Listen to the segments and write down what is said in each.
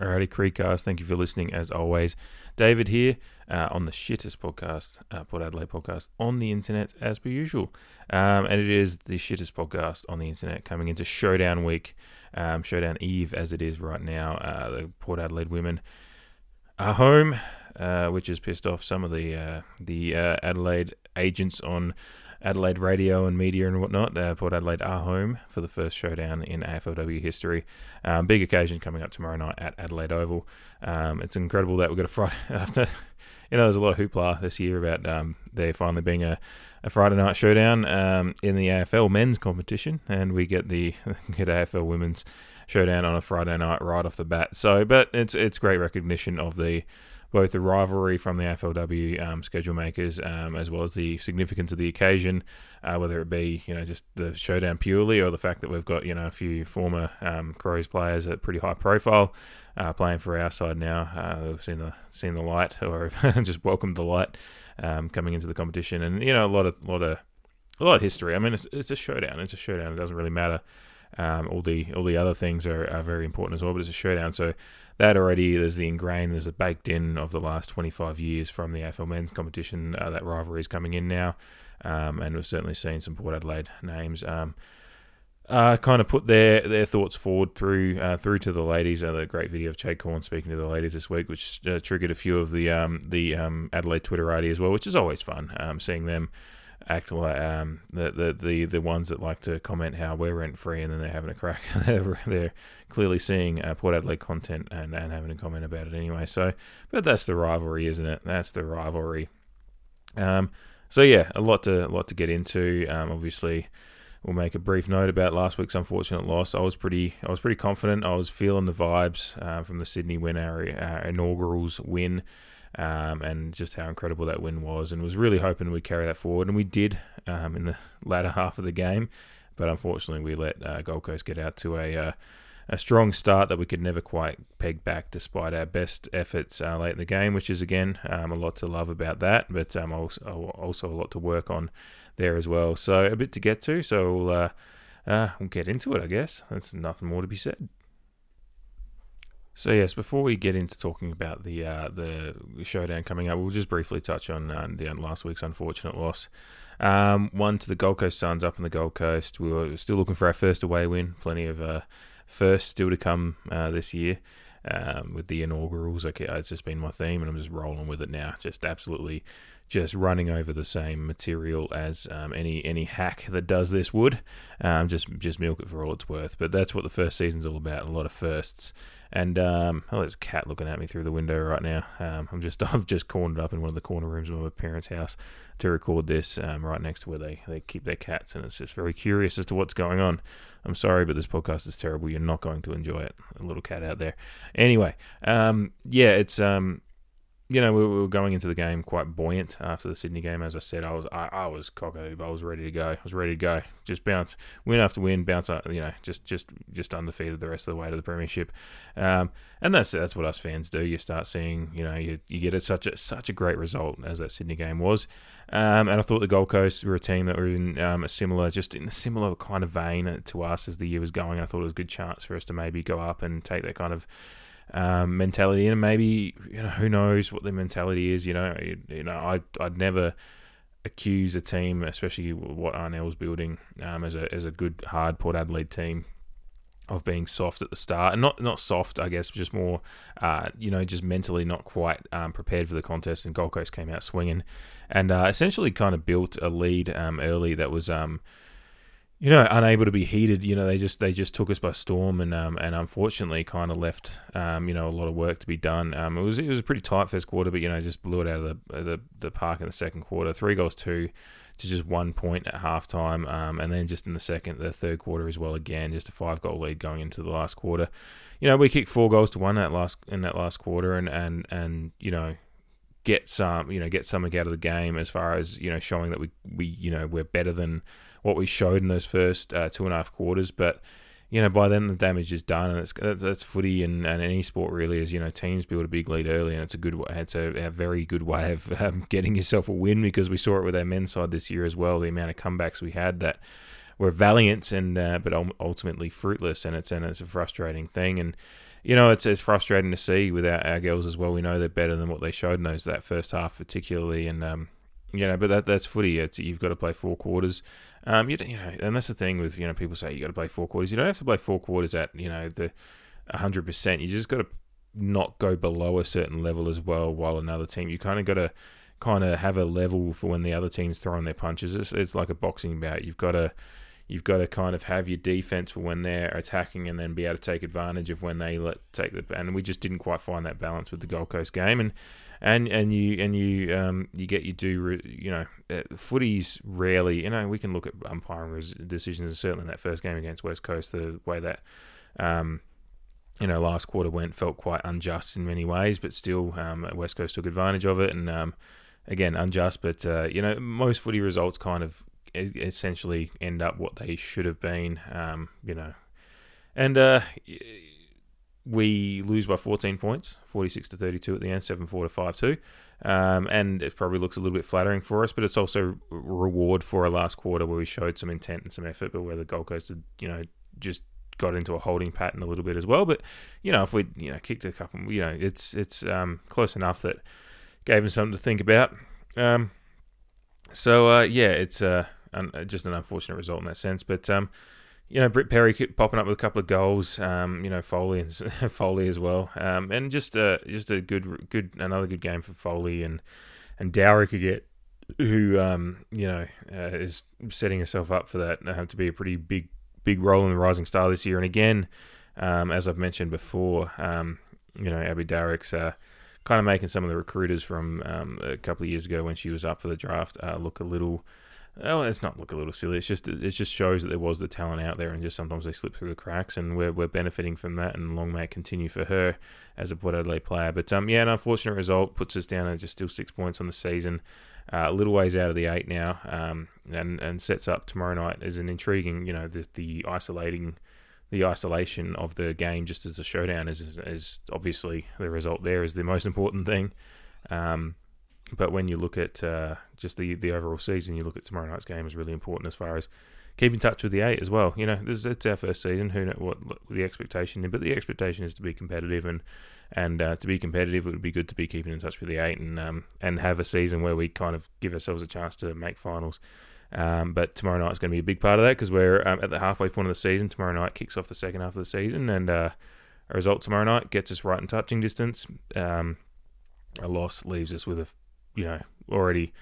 Alrighty, Creekcast, thank you for listening as always. David here uh, on the shittest podcast, uh, Port Adelaide podcast on the internet as per usual. Um, and it is the shittest podcast on the internet coming into Showdown Week, um, Showdown Eve as it is right now. Uh, the Port Adelaide women are home, uh, which has pissed off some of the uh, the uh, Adelaide agents on Adelaide radio and media and whatnot. Uh, Port Adelaide are home for the first showdown in AFLW history. Um, big occasion coming up tomorrow night at Adelaide Oval. Um, it's incredible that we've got a Friday after. You know, there's a lot of hoopla this year about um, there finally being a, a Friday night showdown um, in the AFL men's competition, and we get the get AFL women's showdown on a Friday night right off the bat. So, but it's it's great recognition of the both the rivalry from the AFLW um, schedule makers um, as well as the significance of the occasion, uh, whether it be you know just the showdown purely or the fact that we've got you know a few former um, Crows players at pretty high profile uh, playing for our side now. Uh, we've seen the seen the light or just welcomed the light um, coming into the competition, and you know a lot of lot of a lot of history. I mean, it's, it's a showdown. It's a showdown. It doesn't really matter. Um, all the all the other things are, are very important as well, but it's a showdown. So that already there's the ingrained, there's a baked in of the last 25 years from the AFL men's competition. Uh, that rivalry is coming in now, um, and we've certainly seen some Port Adelaide names. Um, uh, kind of put their, their thoughts forward through uh, through to the ladies. Uh, the great video of Chad Cornes speaking to the ladies this week, which uh, triggered a few of the um, the um, Adelaide Twitterati as well, which is always fun. Um, seeing them act like um, the, the the the ones that like to comment how we're rent free and then they're having a crack. they're, they're clearly seeing uh, Port Adelaide content and, and having a comment about it anyway. So, but that's the rivalry, isn't it? That's the rivalry. Um, so yeah, a lot to a lot to get into. Um, obviously, we'll make a brief note about last week's unfortunate loss. I was pretty I was pretty confident. I was feeling the vibes uh, from the Sydney win, our, our inaugurals win um, and just how incredible that win was, and was really hoping we'd carry that forward, and we did um, in the latter half of the game, but unfortunately we let uh, Gold Coast get out to a uh, a strong start that we could never quite peg back, despite our best efforts uh, late in the game, which is again um, a lot to love about that, but um, also, also a lot to work on there as well. So a bit to get to, so we'll, uh, uh, we'll get into it, I guess. There's nothing more to be said. So yes, before we get into talking about the uh, the showdown coming up, we'll just briefly touch on uh, the last week's unfortunate loss. Um, one to the Gold Coast Suns up on the Gold Coast. We were still looking for our first away win. Plenty of uh, first still to come uh, this year um, with the inaugurals. Okay, it's just been my theme, and I'm just rolling with it now. Just absolutely, just running over the same material as um, any any hack that does this would. Um, just just milk it for all it's worth. But that's what the first season's all about. A lot of firsts. And um, oh, there's a cat looking at me through the window right now. Um, I'm just I've just cornered up in one of the corner rooms of my parents' house to record this, um, right next to where they, they keep their cats, and it's just very curious as to what's going on. I'm sorry, but this podcast is terrible. You're not going to enjoy it. A little cat out there. Anyway, um, yeah, it's um, you know, we were going into the game quite buoyant after the Sydney game. As I said, I was I, I was cockeyed. I was ready to go. I was ready to go. Just bounce, win after win, bounce. Uh, you know, just just just undefeated the rest of the way to the premiership. Um, and that's that's what us fans do. You start seeing, you know, you, you get a, such a such a great result as that Sydney game was. Um, and I thought the Gold Coast were a team that were in um, a similar, just in a similar kind of vein to us as the year was going. I thought it was a good chance for us to maybe go up and take that kind of um, mentality, and maybe you know who knows what their mentality is. You know, you, you know, I I'd never accuse a team, especially what Arnell's building, um, as a as a good hard Port Adelaide team, of being soft at the start, and not not soft, I guess, just more, uh, you know, just mentally not quite um, prepared for the contest. And Gold Coast came out swinging, and uh, essentially kind of built a lead um, early that was um, you know, unable to be heated. You know, they just they just took us by storm, and um, and unfortunately, kind of left um, you know a lot of work to be done. Um, it was it was a pretty tight first quarter, but you know, just blew it out of the the, the park in the second quarter. Three goals, two to just one point at halftime, um, and then just in the second, the third quarter as well. Again, just a five goal lead going into the last quarter. You know, we kicked four goals to one that last in that last quarter, and and and you know get some you know get something out of the game as far as you know showing that we we you know we're better than what we showed in those first uh, two and a half quarters. But you know, by then the damage is done, and it's that's, footy and, and any sport really is. You know, teams build a big lead early, and it's a good. It's a, a very good way of um, getting yourself a win because we saw it with our men's side this year as well. The amount of comebacks we had that were valiant and uh, but ultimately fruitless, and it's and it's a frustrating thing. And you know, it's it's frustrating to see with our, our girls as well. We know they're better than what they showed in those that first half, particularly, and um, you know, but that that's footy. It's you've got to play four quarters. Um, you, you know, and that's the thing with you know people say you got to play four quarters. You don't have to play four quarters at you know the hundred percent. You just got to not go below a certain level as well. While another team, you kind of got to kind of have a level for when the other team's throwing their punches. It's, it's like a boxing bout. You've got to you've got to kind of have your defense for when they're attacking and then be able to take advantage of when they let take the and we just didn't quite find that balance with the Gold Coast game and and and you and you um you get you do you know uh, footy's rarely you know we can look at umpiring decisions certainly in that first game against West Coast the way that um you know last quarter went felt quite unjust in many ways but still um, West Coast took advantage of it and um again unjust but uh, you know most footy results kind of essentially end up what they should have been. Um, you know, and uh, we lose by 14 points, 46 to 32 at the end, 7 4 to 5 2. Um, and it probably looks a little bit flattering for us, but it's also reward for a last quarter where we showed some intent and some effort, but where the Gold Coast had, you know, just got into a holding pattern a little bit as well. But you know, if we you know kicked a couple, you know, it's it's um, close enough that gave them something to think about. Um, so uh, yeah, it's uh, un, just an unfortunate result in that sense. But um, you know, Britt Perry popping up with a couple of goals. Um, you know, Foley and Foley as well. Um, and just uh, just a good good another good game for Foley and and Dowry could get who um, you know uh, is setting herself up for that uh, to be a pretty big big role in the rising star this year. And again, um, as I've mentioned before, um, you know, Abbey Dowrick's uh, kind of making some of the recruiters from a couple of years ago when she was up for the draft uh, look a little Oh, it's not look a little silly. It's just it just shows that there was the talent out there, and just sometimes they slip through the cracks, and we're we're benefiting from that. And long may it continue for her as a Port Adelaide player. But um, yeah, an unfortunate result puts us down at just still six points on the season, uh, a little ways out of the eight now, um, and and sets up tomorrow night as an intriguing, you know, the the isolating. The isolation of the game, just as a showdown, is is obviously the result. There is the most important thing. Um, but when you look at uh, just the the overall season, you look at tomorrow night's game is really important as far as keep in touch with the eight as well. You know, this it's our first season. Who know what the expectation is, but the expectation is to be competitive and and uh, to be competitive, it would be good to be keeping in touch with the eight and um, and have a season where we kind of give ourselves a chance to make finals. Um, but tomorrow night is going to be a big part of that because we're um, at the halfway point of the season. Tomorrow night kicks off the second half of the season, and uh, a result tomorrow night gets us right in touching distance. Um, a loss leaves us with a you know already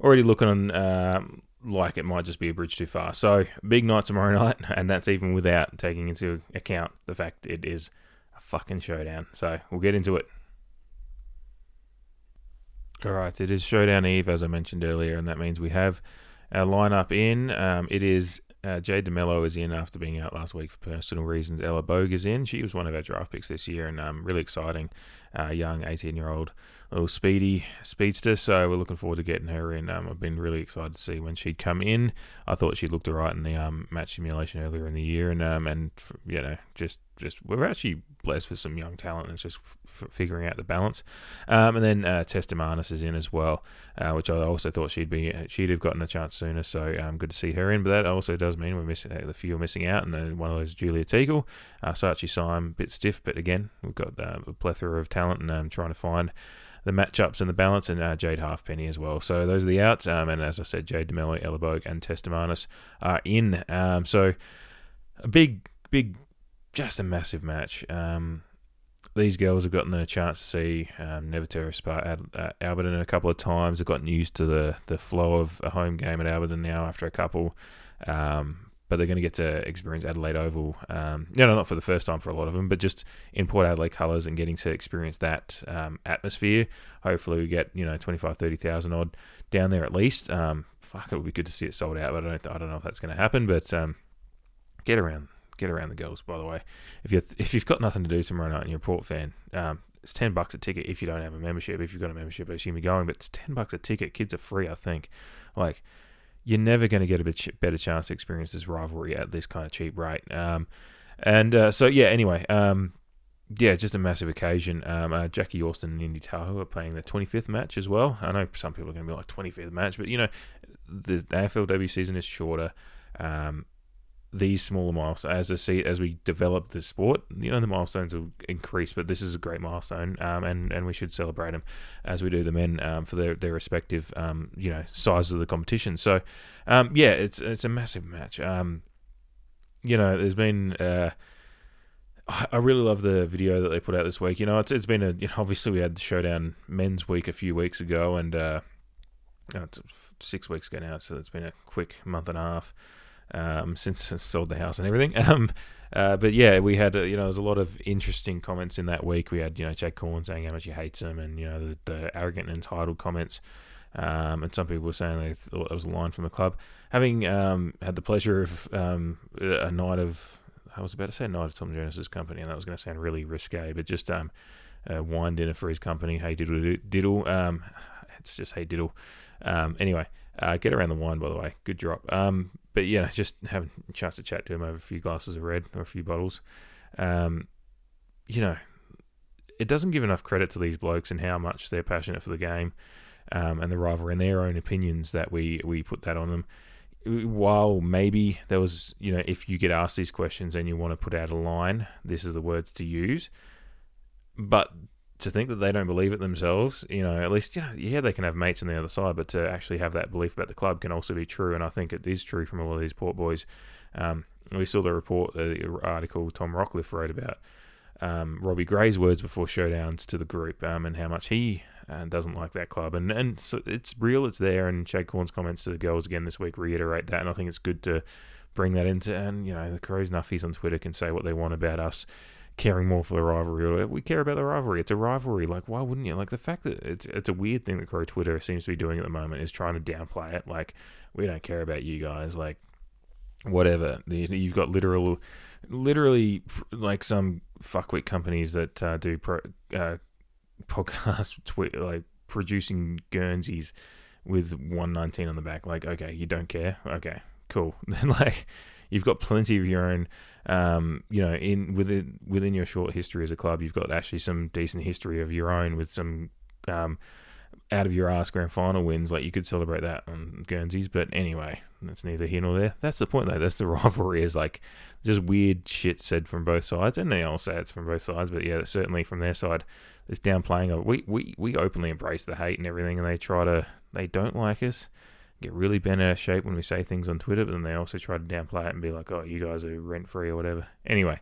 already looking um, like it might just be a bridge too far. So big night tomorrow night, and that's even without taking into account the fact it is a fucking showdown. So we'll get into it. All right, it is Showdown Eve, as I mentioned earlier, and that means we have our lineup in. Um, it is uh, Jade de Melo is in after being out last week for personal reasons. Ella Bogue is in. She was one of our draft picks this year, and um, really exciting, uh, young 18 year old little speedy speedster. So we're looking forward to getting her in. Um, I've been really excited to see when she'd come in. I thought she looked alright in the um, match simulation earlier in the year, and um, and you know just just we're actually blessed with some young talent and it's just f- figuring out the balance. Um, and then uh, Testamanis is in as well, uh, which I also thought she'd be she'd have gotten a chance sooner. So um, good to see her in. But that also does mean we're missing the few are missing out, and then one of those Julia Teakle, uh, Sachi Syme, bit stiff, but again we've got uh, a plethora of talent and um, trying to find the matchups and the balance, and uh, Jade Halfpenny as well. So those are the outs. Um, and as I said, Jade de Melo, Ella Bogue, and Testamanis are in. Um, so a big, big, just a massive match. Um, these girls have gotten a chance to see um, Spa at Alberton a couple of times. They've gotten used to the the flow of a home game at Alberton now after a couple. Um, but they're going to get to experience Adelaide Oval. Um, you know, not for the first time for a lot of them, but just in Port Adelaide colours and getting to experience that um, atmosphere. Hopefully, we get you know 25, 30,000 odd down there at least. Um, fuck, it would be good to see it sold out, but I don't, I don't know if that's going to happen. But um, get around, get around the girls. By the way, if you if you've got nothing to do tomorrow night and you're a Port fan, um, it's ten bucks a ticket if you don't have a membership. If you've got a membership, I assume you're going, but it's ten bucks a ticket. Kids are free, I think. Like you're never going to get a bit better chance to experience this rivalry at this kind of cheap rate. Um, and uh, so, yeah, anyway, um, yeah, just a massive occasion. Um, uh, Jackie Yorston and Indy Tahau are playing their 25th match as well. I know some people are going to be like 25th match, but you know, the AFLW season is shorter. Um, these smaller milestones as I see as we develop the sport, you know, the milestones will increase. But this is a great milestone, um, and and we should celebrate them as we do the men um, for their their respective um, you know sizes of the competition. So, um, yeah, it's it's a massive match. Um, you know, there's been. Uh, I really love the video that they put out this week. You know, it's it's been a you know, obviously we had the showdown men's week a few weeks ago, and uh, it's six weeks ago now, so it's been a quick month and a half um, since sold the house and everything. Um, uh, but yeah, we had uh, you know there's a lot of interesting comments in that week. We had you know Jake Corn saying how much he hates him, and you know the, the arrogant and entitled comments. Um, and some people were saying they thought that was a line from the club. Having um, had the pleasure of um, a night of, I was about to say a night of Tom Jones's company, and that was going to sound really risque, but just um, a wine dinner for his company. Hey diddle diddle. Um, it's just hey diddle. Um, anyway, uh, get around the wine by the way. Good drop. But yeah, just having a chance to chat to him over a few glasses of red or a few bottles. Um, you know, it doesn't give enough credit to these blokes and how much they're passionate for the game um, and the rivalry and their own opinions that we we put that on them. While maybe there was, you know, if you get asked these questions and you want to put out a line, this is the words to use. But to think that they don't believe it themselves, you know, at least, you know, yeah, they can have mates on the other side, but to actually have that belief about the club can also be true. And I think it is true from a lot of these Port boys. Um, we saw the report, the article Tom Rockliff wrote about um, Robbie Gray's words before showdowns to the group um, and how much he uh, doesn't like that club. And and so it's real, it's there. And Chad Cornes' comments to the girls again this week reiterate that. And I think it's good to bring that into. And, you know, the Crows Nuffies on Twitter can say what they want about us caring more for the rivalry. Or we care about the rivalry. It's a rivalry. Like, why wouldn't you? Like the fact that it's it's a weird thing that Crow Twitter seems to be doing at the moment is trying to downplay it. Like, we don't care about you guys. Like, whatever. You've got literal, literally like some fuckwit companies that uh, do pro, uh, podcast twi- like producing Guernseys with 119 on the back. Like, okay, you don't care. Okay, cool. Then like you've got plenty of your own. Um, you know, in within within your short history as a club, you've got actually some decent history of your own with some um, out of your ass grand final wins. Like you could celebrate that on Guernseys, but anyway, that's neither here nor there. That's the point though. That's the rivalry is like just weird shit said from both sides, and they all say it's from both sides. But yeah, certainly from their side, this downplaying of we we we openly embrace the hate and everything, and they try to they don't like us get really bent out of shape when we say things on Twitter, but then they also try to downplay it and be like, oh, you guys are rent free or whatever. Anyway,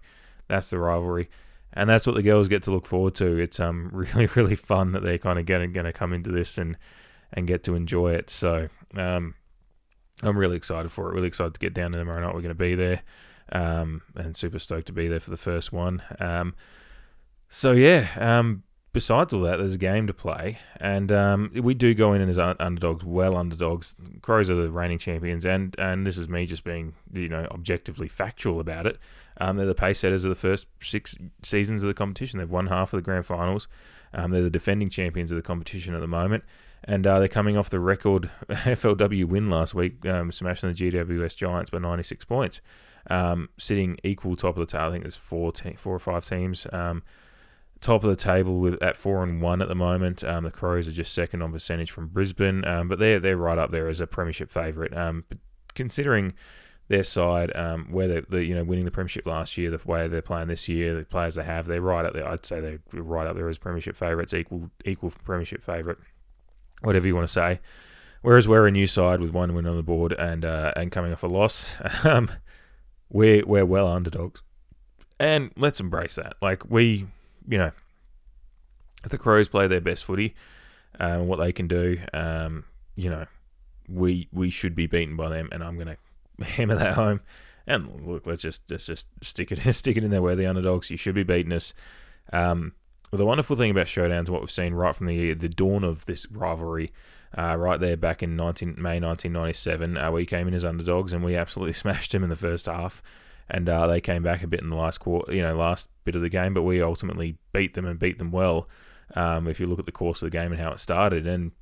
that's the rivalry. And that's what the girls get to look forward to. It's um really, really fun that they're kind of going to come into this and, and get to enjoy it. So um, I'm really excited for it. Really excited to get down to tomorrow night. We're going to be there um, and super stoked to be there for the first one. Um, so yeah, um, besides all that, there's a game to play, and um, we do go in as underdogs, well underdogs. Crows are the reigning champions, and and this is me just being you know objectively factual about it. Um, they're the pace setters of the first six seasons of the competition. They've won half of the grand finals. Um, they're the defending champions of the competition at the moment, and uh, they're coming off the record FLW win last week, um, smashing the GWS Giants by 96 points, um, sitting equal top of the table. I think there's four, te- four or five teams um, top of the table with at four and one at the moment. Um, the Crows are just second on percentage from Brisbane, um, but they're they're right up there as a premiership favourite. Um, considering their side, um, where they you know winning the premiership last year, the way they're playing this year, the players they have, they're right up there. I'd say they're right up there as premiership favourites, equal equal premiership favourite, whatever you want to say. Whereas we're a new side with one win on the board and uh, and coming off a loss, um, we're we're well underdogs, and let's embrace that. Like we you know, if the Crows play their best footy, um, what they can do, um, you know, we we should be beaten by them, and I'm going to hammer that home. And look, let's just let's just stick it stick it in there. We're the underdogs. You should be beating us. Um, well, the wonderful thing about showdowns, what we've seen right from the the dawn of this rivalry, uh, right there back in 19, May 1997, uh, we came in as underdogs and we absolutely smashed them in the first half and uh, they came back a bit in the last quarter, you know, last bit of the game, but we ultimately beat them and beat them well. Um, if you look at the course of the game and how it started, and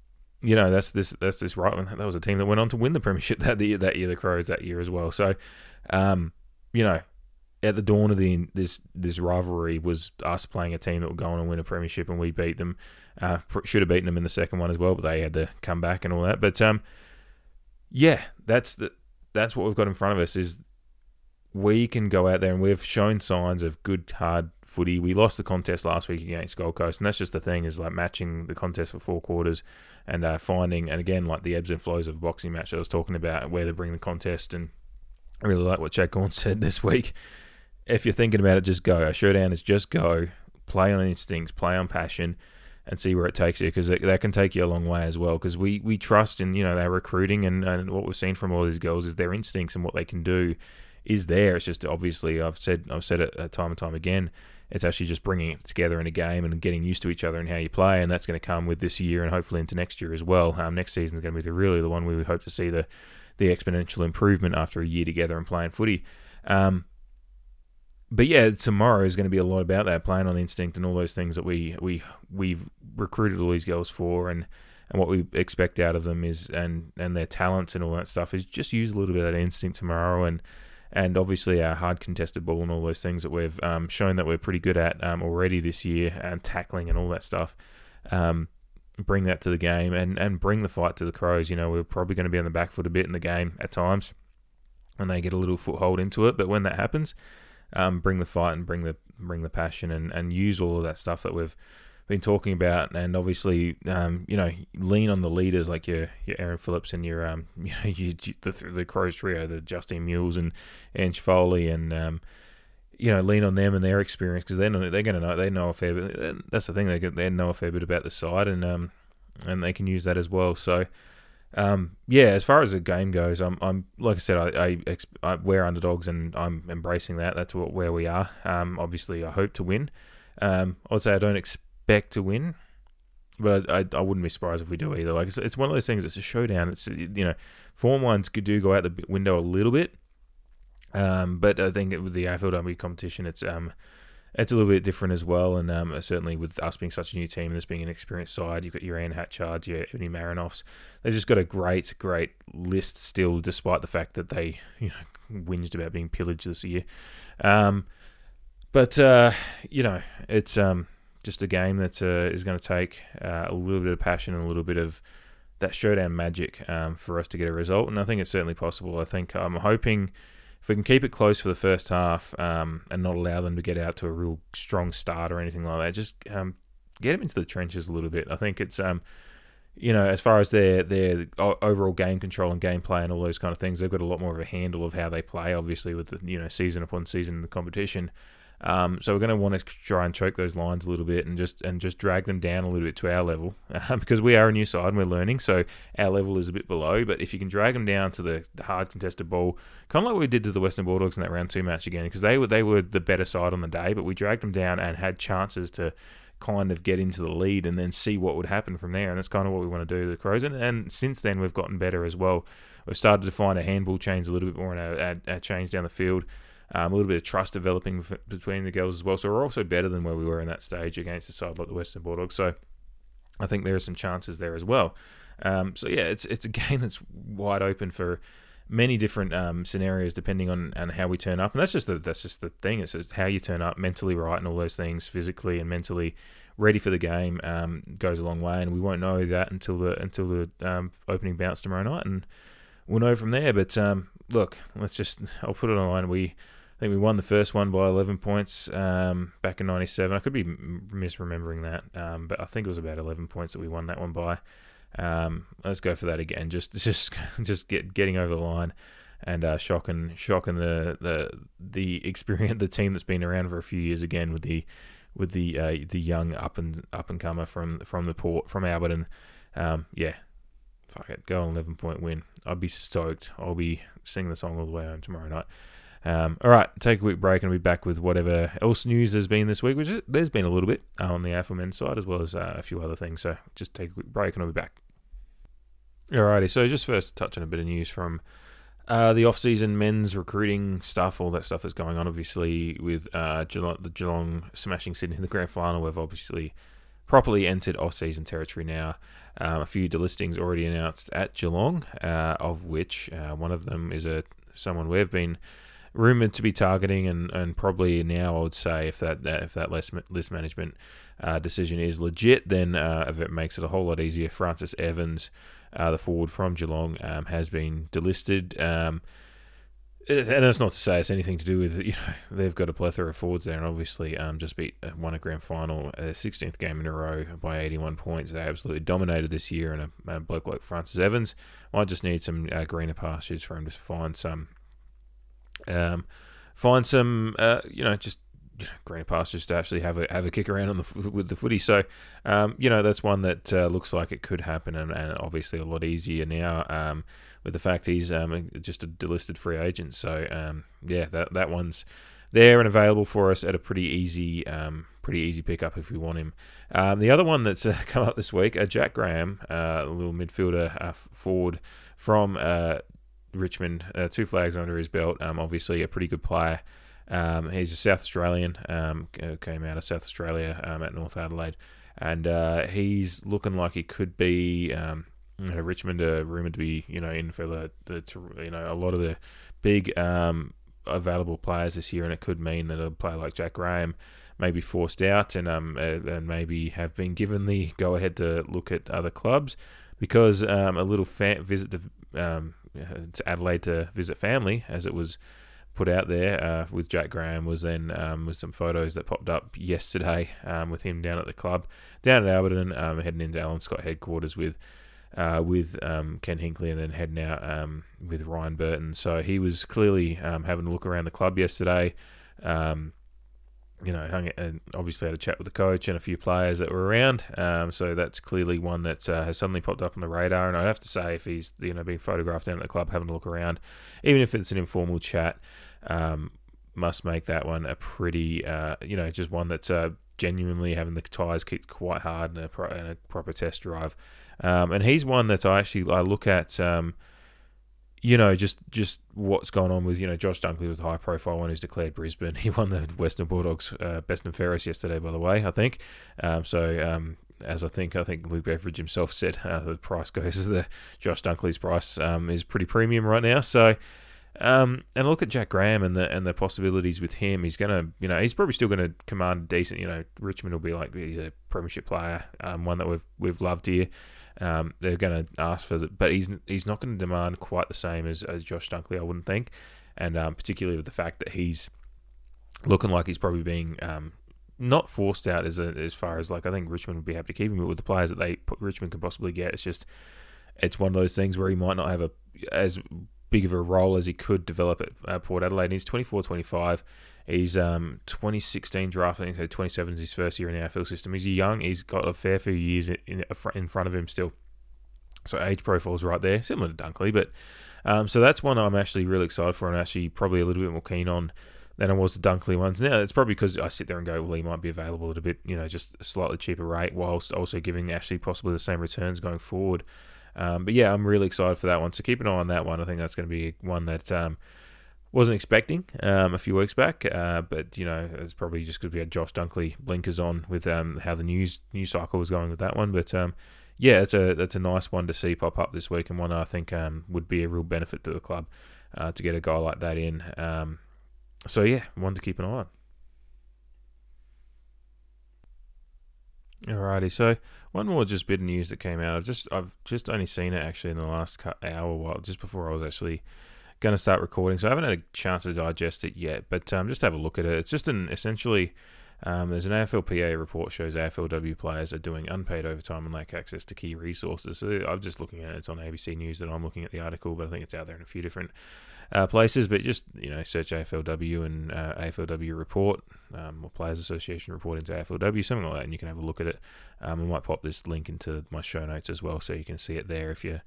you know that's this that's this right. That was a team that went on to win the premiership that year, that year, the Crows that year as well. So, um, you know, at the dawn of the this this rivalry was us playing a team that would go on and win a premiership, and we beat them. Uh, should have beaten them in the second one as well, but they had to come back and all that. But um, yeah, that's the that's what we've got in front of us is we can go out there and we've shown signs of good hard footy. We lost the contest last week against Gold Coast, and that's just the thing is like matching the contest for four quarters and uh, finding and again like the ebbs and flows of a boxing match I was talking about where to bring the contest and I really like what Jake Gawn said this week. If you're thinking about it, just go. A showdown is just go, play on instincts, play on passion, and see where it takes you because that can take you a long way as well. Because we, we trust in you know their recruiting and, and what we've seen from all these girls is their instincts and what they can do is there. It's just obviously I've said I've said it uh, time and time again. It's actually just bringing it together in a game and getting used to each other and how you play, and that's going to come with this year and hopefully into next year as well. Um, next season is going to be the, really the one we hope to see the the exponential improvement after a year together and playing footy. Um, but yeah, tomorrow is going to be a lot about that playing on instinct and all those things that we we we've recruited all these girls for and and what we expect out of them is and and their talents and all that stuff is just use a little bit of that instinct tomorrow and and obviously our hard contested ball and all those things that we've um, shown that we're pretty good at um, already this year and tackling and all that stuff. Um, bring that to the game and, and bring the fight to the Crows. You know, we're probably going to be on the back foot a bit in the game at times when they get a little foothold into it. But when that happens, um, bring the fight and bring the bring the passion and, and use all of that stuff that we've been talking about. And obviously, um, you know, lean on the leaders like your your Erin Phillips and your um, you know, the the Crows trio, the Justine Mules and Ange Foley and um, you know, lean on them and their experience because they're they're going to know they know a fair bit. That's the thing they they know a fair bit about the side and um and they can use that as well. So um yeah, as far as the game goes, I'm I'm like I said, I, I, I we're underdogs and I'm embracing that. That's what, where we are. Um, obviously, I hope to win. Um, I'd say I don't expect to win, but I, I wouldn't be surprised if we do either. Like it's, it's one of those things. It's a showdown. It's you know, form ones could do go out the window a little bit um, but I think with the AFLW competition, it's um, it's a little bit different as well. And um, certainly with us being such a new team and this being an experienced side, you've got your Anne Hatchards, your Ebony Marinoffs. They've just got a great, great list still, despite the fact that they, you know, whinged about being pillaged this year. Um, but uh, you know, it's um, just a game that uh, is going to take uh, a little bit of passion and a little bit of that showdown magic um, for us to get a result. And I think it's certainly possible. I think I'm hoping if we can keep it close for the first half um, and not allow them to get out to a real strong start or anything like that, just um, get them into the trenches a little bit. I think it's um, you know, as far as their their overall game control and gameplay and all those kind of things, they've got a lot more of a handle of how they play. Obviously, with the you know season upon season in the competition. Um, so we're going to want to try and choke those lines a little bit and just and just drag them down a little bit to our level um, because we are a new side and we're learning. So our level is a bit below. But if you can drag them down to the, the hard contested ball, kind of like we did to the Western Bulldogs in that round two match again, because they were they were the better side on the day, but we dragged them down and had chances to kind of get into the lead and then see what would happen from there. And that's kind of what we want to do to the Crows. And, and since then, we've gotten better as well. We've started to find a handball change a little bit more and our, our, our change down the field um, a little bit of trust developing between the girls as well. So we're also better than where we were in that stage against a side like the Western Bulldogs. So I think there are some chances there as well. Um, so yeah, it's it's a game that's wide open for many different um, scenarios depending on, on how we turn up, and that's just the that's just the thing. It's just how you turn up mentally right and all those things, physically and mentally ready for the game um, goes a long way, and we won't know that until the until the um, opening bounce tomorrow night, and we'll know from there. But um, look, let's just I'll put it on line. We I think we won the first one by 11 points um, back in '97. I could be misremembering that, um, but I think it was about 11 points that we won that one by. Um, let's go for that again. Just, just, just get getting over the line and uh, shocking, shocking the the the experience, the team that's been around for a few years again with the with the uh, the young up and up and comer from from the port from Alberton. Um, yeah, fuck it, go on 11 point win. I'd be stoked. I'll be singing the song all the way home tomorrow night. Um, all right, take a quick break and I'll be back with whatever else news there's been this week, which there's been a little bit uh, on the Men side as well as uh, a few other things. So just take a quick break and I'll be back. Alrighty, so just first touch on a bit of news from uh, the off-season men's recruiting stuff, all that stuff that's going on. Obviously, with uh, Geelong, the Geelong smashing Sydney in the grand final, we've obviously properly entered off-season territory now. Um, a few delistings already announced at Geelong, uh, of which uh, one of them is a someone we've been rumored to be targeting, and, and probably now I would say if that, that if that list, list management uh, decision is legit, then uh, if it makes it a whole lot easier. Francis Evans, uh, the forward from Geelong, um, has been delisted. Um, and that's not to say it's anything to do with you know they've got a plethora of forwards there, and obviously um, just beat uh, won a grand final, a 16th game in a row by 81 points. They absolutely dominated this year, and a, a bloke like Francis Evans might just need some uh, greener pastures for him to find some, um, find some uh, you know just greener pastures to actually have a have a kick around on the with the footy. So, um, you know that's one that uh, looks like it could happen, and, and obviously a lot easier now. Um, with the fact he's um, just a delisted free agent. So um, yeah, that that one's there and available for us at a pretty easy, um, pretty easy pickup if we want him. Um, the other one that's uh, come up this week, uh, Jack Graham, uh, a little midfielder uh, forward from uh, Richmond, uh, two flags under his belt. Um, obviously, a pretty good player. Um, he's a South Australian, um, came out of South Australia um, at North Adelaide, and uh, he's looking like he could be um, you know, Richmond are rumored to be, you know, in for the, the you know, a lot of the big um, available players this year, and it could mean that a player like Jack Graham may be forced out and um and maybe have been given the go ahead to look at other clubs because um, a little fa- visit to, um, to Adelaide to visit family, as it was put out there uh, with Jack Graham, was then um, with some photos that popped up yesterday um, with him down at the club down at Alberton, um, heading into Alan Scott headquarters with uh, with um, Ken Hinkley and then heading out um, with Ryan Burton. So he was clearly um, having a look around the club yesterday. Um, you know, hung, and obviously had a chat with the coach and a few players that were around. Um, so that's clearly one that uh, has suddenly popped up on the radar. And I'd have to say, if he's you know being photographed down at the club, having a look around, even if it's an informal chat, um, must make that one a pretty, uh, you know, just one that's uh, genuinely having the tyres kicked quite hard in a, pro- in a proper test drive. Um, and he's one that I actually I look at. Um, you know, just just what's going on with you know Josh Dunkley was the high profile one who's declared Brisbane. He won the Western Bulldogs uh, best and fairest yesterday, by the way. I think um, so. Um, as I think I think Luke Beveridge himself said, uh, the price goes the Josh Dunkley's price um, is pretty premium right now. So um, and look at Jack Graham and the and the possibilities with him. He's gonna, you know, he's probably still to command decent. You know, Richmond will be like he's a premiership player, um, one that we've we've loved here. Um, they're going to ask for, the, but he's he's not going to demand quite the same as, as Josh Dunkley, I wouldn't think, and um, particularly with the fact that he's looking like he's probably being um, not forced out as a, as far as like I think Richmond would be happy to keep him, but with the players that they put, Richmond can possibly get, it's just it's one of those things where he might not have a as big of a role as he could develop at Port Adelaide. He's 24, 25. He's um, 2016 draft, I think so 27 is his first year in the AFL system. He's young. He's got a fair few years in, in front of him still. So age profile is right there, similar to Dunkley. But um, so that's one I'm actually really excited for, and actually probably a little bit more keen on than I was the Dunkley ones. Now it's probably because I sit there and go, well, he might be available at a bit, you know, just a slightly cheaper rate, whilst also giving actually possibly the same returns going forward. Um, but yeah, I'm really excited for that one. So keep an eye on that one. I think that's going to be one that um, wasn't expecting um, a few weeks back. Uh, but you know, it's probably just because we had Josh Dunkley blinkers on with um, how the news news cycle was going with that one. But um, yeah, it's a that's a nice one to see pop up this week, and one I think um, would be a real benefit to the club uh, to get a guy like that in. so yeah, one to keep an eye on. Alrighty, so one more just bit of news that came out. I've just I've just only seen it actually in the last hour, while just before I was actually going to start recording, so I haven't had a chance to digest it yet. But um, just have a look at it. It's just an essentially um, there's an AFLPA report shows AFLW players are doing unpaid overtime and lack access to key resources. So I'm just looking at it. It's on ABC News that I'm looking at the article, but I think it's out there in a few different uh, places, but just you know search AFLW and uh, AFLW report um, or Players Association report into AFLW, something like that, and you can have a look at it. Um, I might pop this link into my show notes as well, so you can see it there if you.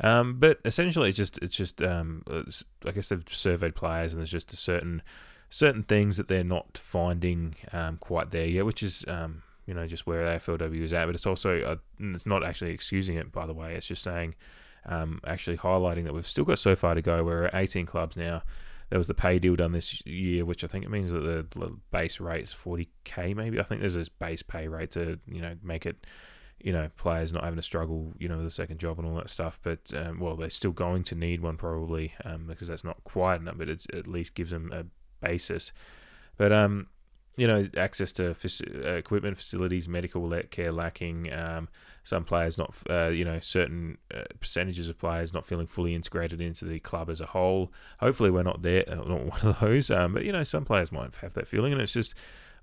Um, but essentially, it's just it's just um, it's, I guess they've surveyed players, and there's just a certain certain things that they're not finding um, quite there yet, which is um, you know just where AFLW is at. But it's also uh, it's not actually excusing it, by the way. It's just saying um, actually highlighting that we've still got so far to go. We're at 18 clubs now. There was the pay deal done this year, which I think it means that the base rate is 40k. Maybe I think there's a base pay rate to you know make it you know, players not having to struggle, you know, with a second job and all that stuff. But um, well, they're still going to need one probably um, because that's not quite enough, but it at least gives them a basis. But um, you know, access to uh, equipment, facilities, medical care lacking. Um, some players not, uh, you know, certain uh, percentages of players not feeling fully integrated into the club as a whole. Hopefully, we're not there, uh, not one of those. Um, but you know, some players might have that feeling, and it's just,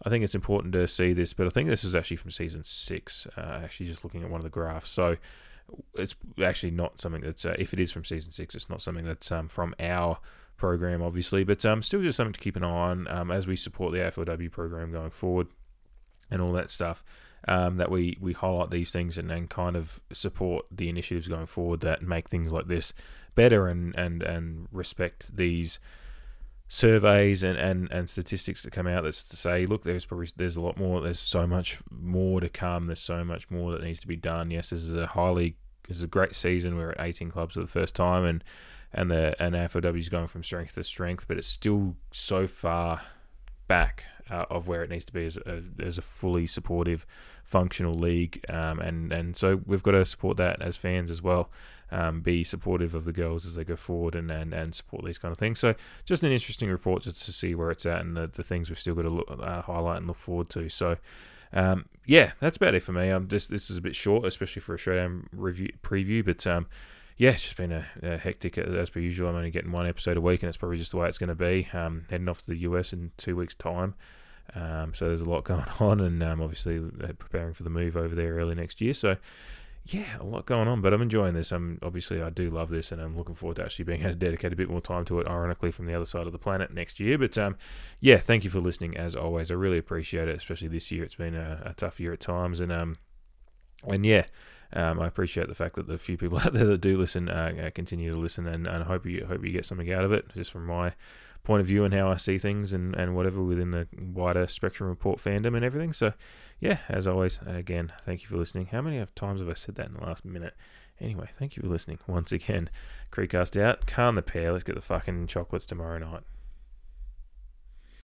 I think it's important to see this. But I think this is actually from season six. Uh, actually, just looking at one of the graphs, so it's actually not something that's uh, if it is from season six, it's not something that's um, from our program, obviously, but um, still just something to keep an eye on um, as we support the AFLW program going forward and all that stuff. Um, that we, we highlight these things and, and kind of support the initiatives going forward that make things like this better and, and, and respect these surveys and, and, and statistics that come out that's to say, look, there's probably there's a lot more, there's so much more to come, there's so much more that needs to be done. Yes, this is a highly this is a great season. We're at 18 clubs for the first time, and and the and AFLW is going from strength to strength, but it's still so far back uh, of where it needs to be as a, as a fully supportive, functional league. Um, and and so we've got to support that as fans as well. Um, be supportive of the girls as they go forward and, and, and support these kind of things. So just an interesting report just to see where it's at and the, the things we've still got to look, uh, highlight and look forward to. So um, yeah, that's about it for me. Um, this this is a bit short, especially for a showdown review preview, but um, yeah, it's just been a, a, hectic as per usual. I'm only getting one episode a week, and it's probably just the way it's going to be. Um, heading off to the US in two weeks' time, um, so there's a lot going on, and um, obviously uh, preparing for the move over there early next year. So yeah, a lot going on, but I'm enjoying this. I'm obviously I do love this, and I'm looking forward to actually being able to dedicate a bit more time to it. Ironically, from the other side of the planet next year. But um, yeah, thank you for listening as always. I really appreciate it, especially this year. It's been a, a tough year at times, and um, and yeah. Um, I appreciate the fact that the few people out there that do listen uh, continue to listen, and, and hope you hope you get something out of it. Just from my point of view and how I see things, and, and whatever within the wider Spectrum Report fandom and everything. So yeah, as always, again, thank you for listening. How many times have I said that in the last minute? Anyway, thank you for listening once again. Creekcast out. Calm the pair. Let's get the fucking chocolates tomorrow night.